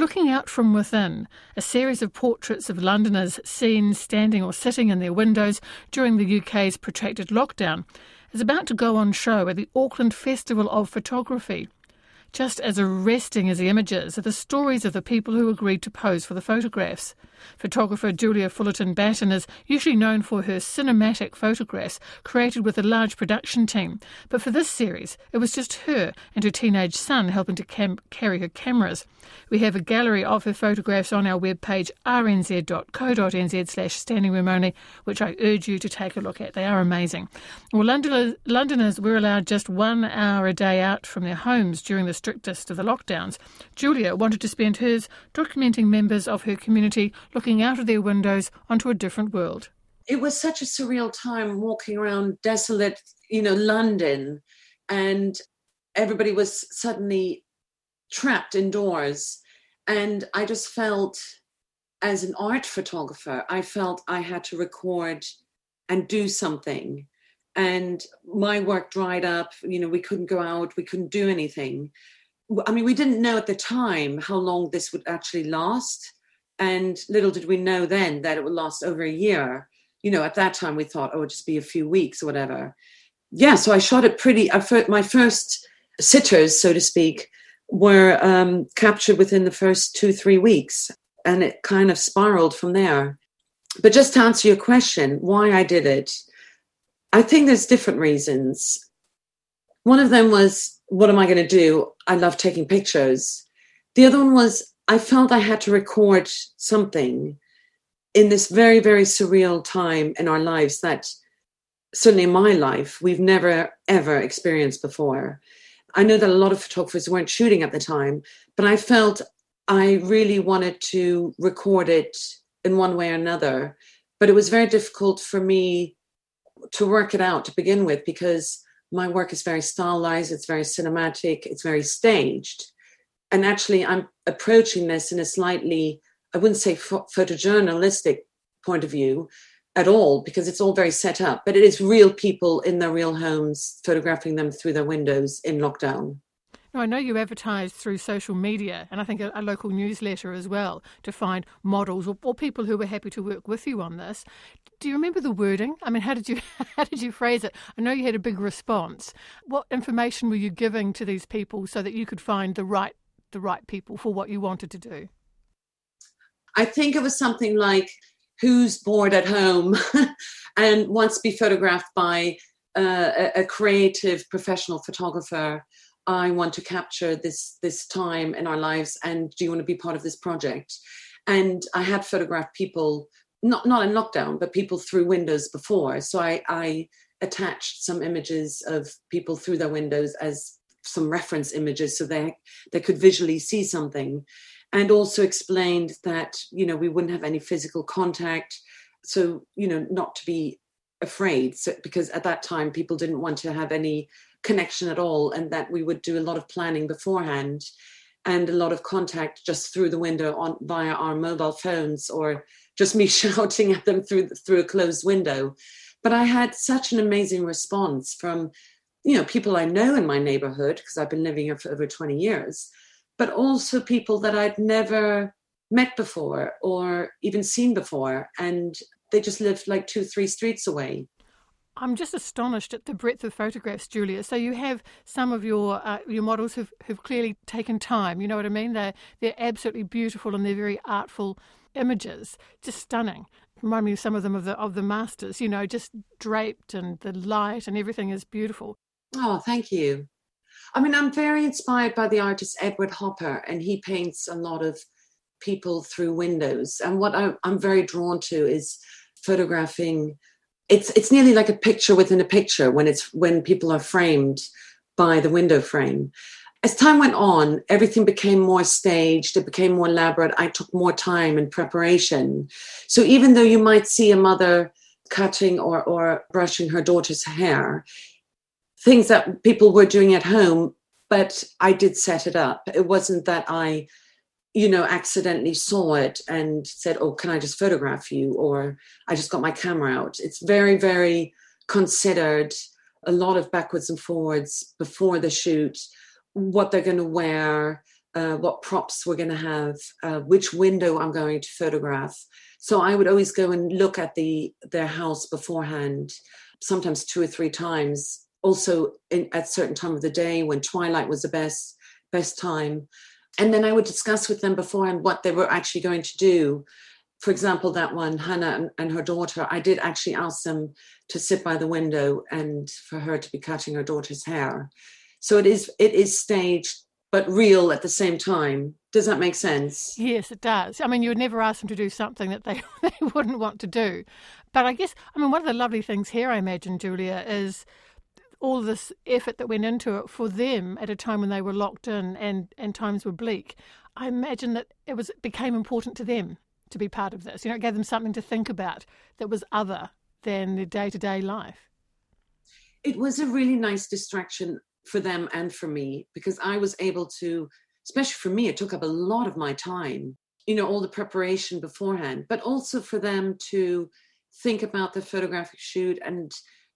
Looking Out from Within, a series of portraits of Londoners seen standing or sitting in their windows during the UK's protracted lockdown, is about to go on show at the Auckland Festival of Photography. Just as arresting as the images are the stories of the people who agreed to pose for the photographs. Photographer Julia Fullerton Batten is usually known for her cinematic photographs created with a large production team, but for this series it was just her and her teenage son helping to cam- carry her cameras. We have a gallery of her photographs on our webpage rnz.co.nz slash standing room only, which I urge you to take a look at. They are amazing. Well, Londoners, Londoners were allowed just one hour a day out from their homes during the strictest of the lockdowns. Julia wanted to spend hers documenting members of her community looking out of their windows onto a different world. It was such a surreal time walking around desolate, you know, London, and everybody was suddenly trapped indoors. And I just felt, as an art photographer, I felt I had to record and do something. And my work dried up. You know, we couldn't go out, we couldn't do anything. I mean, we didn't know at the time how long this would actually last. And little did we know then that it would last over a year. You know, at that time we thought, oh, it'd just be a few weeks or whatever. Yeah, so I shot it pretty. my first sitters, so to speak, were um, captured within the first two, three weeks. And it kind of spiraled from there. But just to answer your question, why I did it, I think there's different reasons. One of them was, what am I going to do? I love taking pictures. The other one was, I felt I had to record something in this very, very surreal time in our lives that certainly in my life, we've never, ever experienced before. I know that a lot of photographers weren't shooting at the time, but I felt I really wanted to record it in one way or another. But it was very difficult for me to work it out to begin with because my work is very stylized, it's very cinematic, it's very staged. And actually, I'm approaching this in a slightly, I wouldn't say photojournalistic point of view, at all because it's all very set up, but it is real people in their real homes photographing them through their windows in lockdown. Now, I know you advertise through social media and I think a, a local newsletter as well to find models or, or, people who were happy to work with you on this. Do you remember the wording? I mean, how did you how did you phrase it? I know you had a big response. What information were you giving to these people so that you could find the right the right people for what you wanted to do? I think it was something like who's bored at home and wants to be photographed by uh, a, a creative professional photographer i want to capture this this time in our lives and do you want to be part of this project? And i had photographed people not not in lockdown but people through windows before. So i i attached some images of people through their windows as some reference images so they they could visually see something and also explained that you know we wouldn't have any physical contact. So you know not to be afraid. So, because at that time people didn't want to have any connection at all and that we would do a lot of planning beforehand and a lot of contact just through the window on via our mobile phones or just me shouting at them through through a closed window but i had such an amazing response from you know people i know in my neighborhood because i've been living here for over 20 years but also people that I'd never met before or even seen before. And they just lived like two, three streets away. I'm just astonished at the breadth of photographs, Julia. So you have some of your uh, your models who've, who've clearly taken time. You know what I mean? They're they're absolutely beautiful and they're very artful images, just stunning. Remind me of some of them of the of the masters. You know, just draped and the light and everything is beautiful. Oh, thank you. I mean, I'm very inspired by the artist Edward Hopper, and he paints a lot of people through windows. And what I'm very drawn to is photographing. It's it's nearly like a picture within a picture when it's when people are framed by the window frame. As time went on, everything became more staged, it became more elaborate. I took more time in preparation. So even though you might see a mother cutting or, or brushing her daughter's hair, things that people were doing at home, but I did set it up. It wasn't that I, you know, accidentally saw it and said, Oh, can I just photograph you? Or I just got my camera out. It's very, very considered, a lot of backwards and forwards before the shoot, what they're going to wear, uh, what props we're going to have, uh, which window I'm going to photograph. So I would always go and look at the their house beforehand, sometimes two or three times. Also, in, at certain time of the day when twilight was the best best time, and then I would discuss with them beforehand what they were actually going to do. For example, that one, Hannah and, her daughter, I did actually ask them to sit by the window and for her to be cutting her daughter's hair. So it is it is staged but real at the same time. Does that make sense? Yes, it does. I mean, you would never ask them to do something that they, they wouldn't want to do. But I guess, I mean, one of the lovely things here, I imagine, Julia, is all this effort that went into it for them at a time when they were locked in and, and times were bleak. I imagine that it was became important to them to be part of this. You know, it gave them something to think about that was other than their day to day life. It was a really nice distraction for them and for me because I was able to, especially for me, it took up a lot of my time, you know, all the preparation beforehand, but also for them to think about the photographic shoot and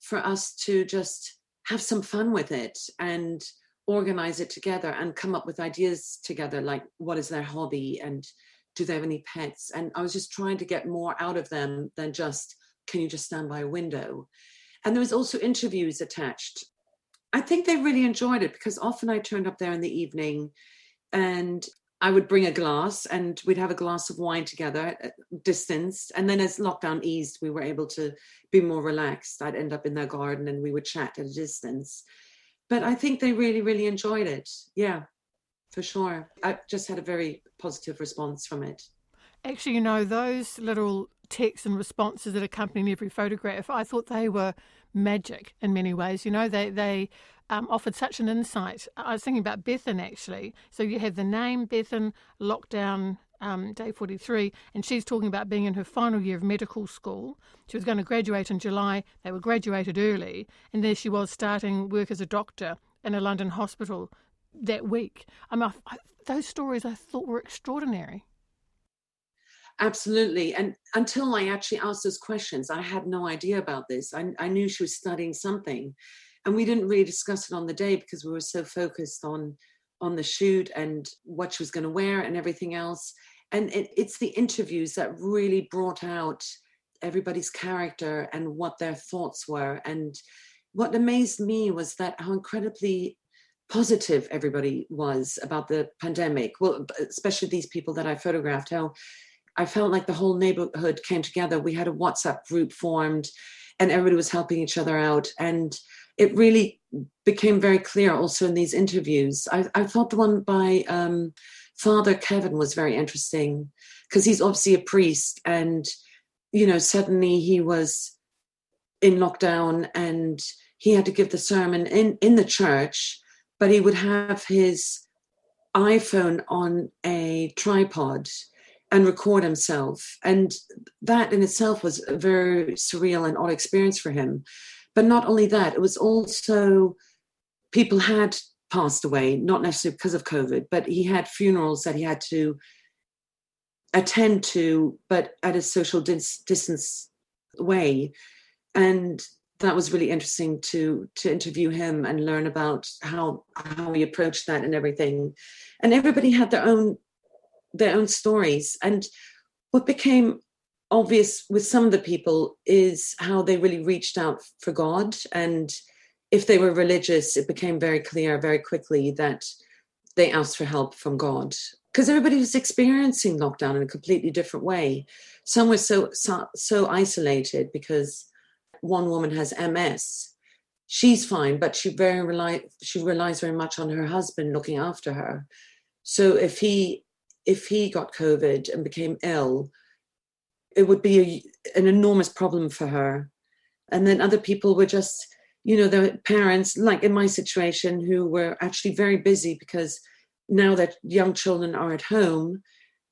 for us to just have some fun with it and organize it together and come up with ideas together like what is their hobby and do they have any pets? And i was just trying to get more out of them than just can you just stand by a window? And there was also interviews attached. I think they really enjoyed it because often I turned up there in the evening and I would bring a glass and we'd have a glass of wine together, uh, distanced. And then as lockdown eased, we were able to be more relaxed. I'd end up in their garden and we would chat at a distance. But I think they really, really enjoyed it. Yeah, for sure. I just had a very positive response from it. Actually, you know, those little texts and responses that accompany every photograph, I thought they were magic in many ways. You know, they they um, offered such an insight. I was thinking about Bethan actually. So you have the name Bethan, lockdown um, day 43, and she's talking about being in her final year of medical school. She was going to graduate in July. They were graduated early, and there she was starting work as a doctor in a London hospital that week. I mean, I, those stories I thought were extraordinary. Absolutely. And until I actually asked those questions, I had no idea about this. I, I knew she was studying something. And we didn't really discuss it on the day because we were so focused on on the shoot and what she was going to wear and everything else. And it, it's the interviews that really brought out everybody's character and what their thoughts were. And what amazed me was that how incredibly positive everybody was about the pandemic. Well, especially these people that I photographed, how I felt like the whole neighborhood came together. We had a WhatsApp group formed and everybody was helping each other out. And it really became very clear also in these interviews. I, I thought the one by um, Father Kevin was very interesting because he's obviously a priest and, you know, suddenly he was in lockdown and he had to give the sermon in, in the church, but he would have his iPhone on a tripod and record himself. And that in itself was a very surreal and odd experience for him. But not only that, it was also people had passed away, not necessarily because of COVID, but he had funerals that he had to attend to, but at a social dis- distance way. And that was really interesting to to interview him and learn about how how he approached that and everything. And everybody had their own their own stories. And what became obvious with some of the people is how they really reached out for God. And if they were religious, it became very clear very quickly that they asked for help from God. Because everybody was experiencing lockdown in a completely different way. Some were so, so, so isolated because one woman has MS. She's fine, but she very rely she relies very much on her husband looking after her. So if he if he got COVID and became ill, it would be a, an enormous problem for her. And then other people were just, you know, the parents, like in my situation, who were actually very busy because now that young children are at home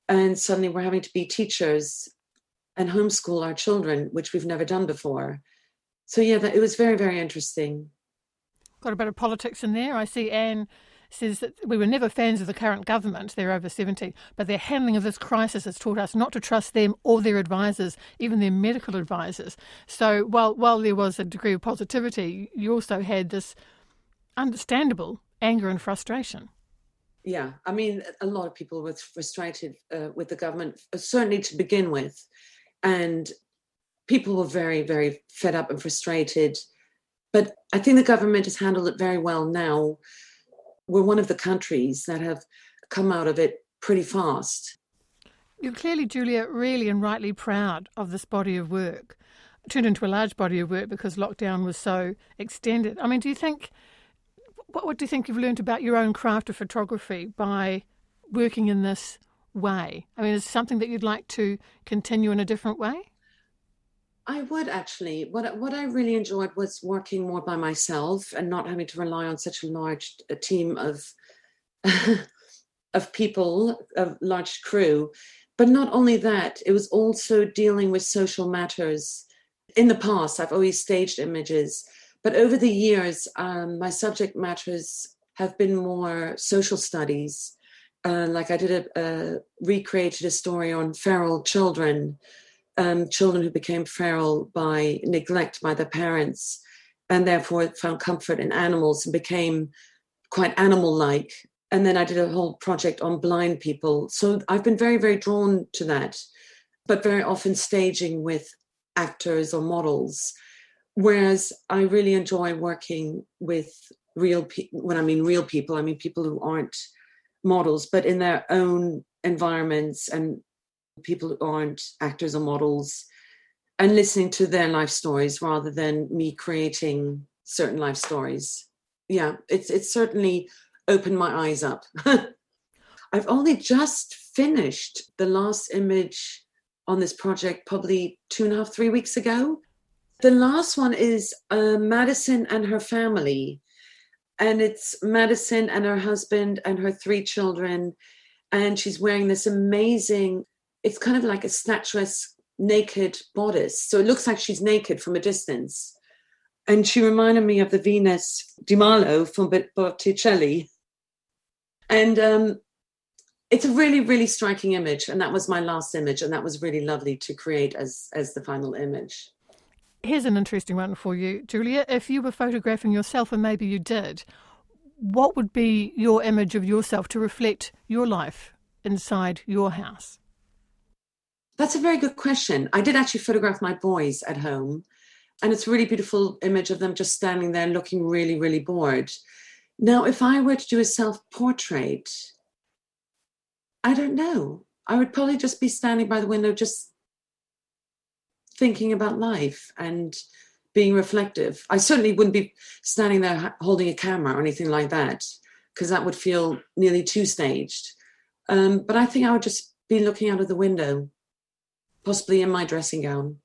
and suddenly we're having to be teachers and homeschool our children, which we've never done before. So, yeah, that, it was very, very interesting. Got a bit of politics in there. I see Anne says that we were never fans of the current government, they're over 70, but their handling of this crisis has taught us not to trust them or their advisors, even their medical advisors. So while, while there was a degree of positivity, you also had this understandable anger and frustration. Yeah, I mean, a lot of people were frustrated uh, with the government, certainly to begin with. And people were very, very fed up and frustrated. But I think the government has handled it very well now. We're one of the countries that have come out of it pretty fast. You're clearly, Julia, really and rightly proud of this body of work. It turned into a large body of work because lockdown was so extended. I mean, do you think what, what do you think you've learned about your own craft of photography by working in this way? I mean, is something that you'd like to continue in a different way? I would actually. What what I really enjoyed was working more by myself and not having to rely on such a large a team of of people, a large crew. But not only that, it was also dealing with social matters. In the past, I've always staged images but over the years, um, my subject matters have been more social studies. Uh, like I did a, a, recreated a story on feral children, um, children who became feral by neglect by their parents, and therefore found comfort in animals and became quite animal-like. And then I did a whole project on blind people. So I've been very, very drawn to that, but very often staging with actors or models Whereas I really enjoy working with real people. When I mean real people, I mean people who aren't models, but in their own environments and people who aren't actors or models, and listening to their life stories rather than me creating certain life stories. Yeah, it's it's certainly opened my eyes up. I've only just finished the last image on this project, probably two and a half, three weeks ago. The last one is uh, Madison and her family. And it's Madison and her husband and her three children. And she's wearing this amazing, it's kind of like a statuesque naked bodice. So it looks like she's naked from a distance. And she reminded me of the Venus di Milo from Botticelli. And um, it's a really, really striking image. And that was my last image. And that was really lovely to create as, as the final image. Here's an interesting one for you, Julia. If you were photographing yourself, and maybe you did, what would be your image of yourself to reflect your life inside your house? That's a very good question. I did actually photograph my boys at home, and it's a really beautiful image of them just standing there looking really, really bored. Now, if I were to do a self portrait, I don't know. I would probably just be standing by the window, just thinking about life and being reflective. I certainly wouldn't be standing there holding a camera or anything like that, because that would feel nearly too staged. Um, but I think I would just be looking out of the window, possibly in my dressing gown.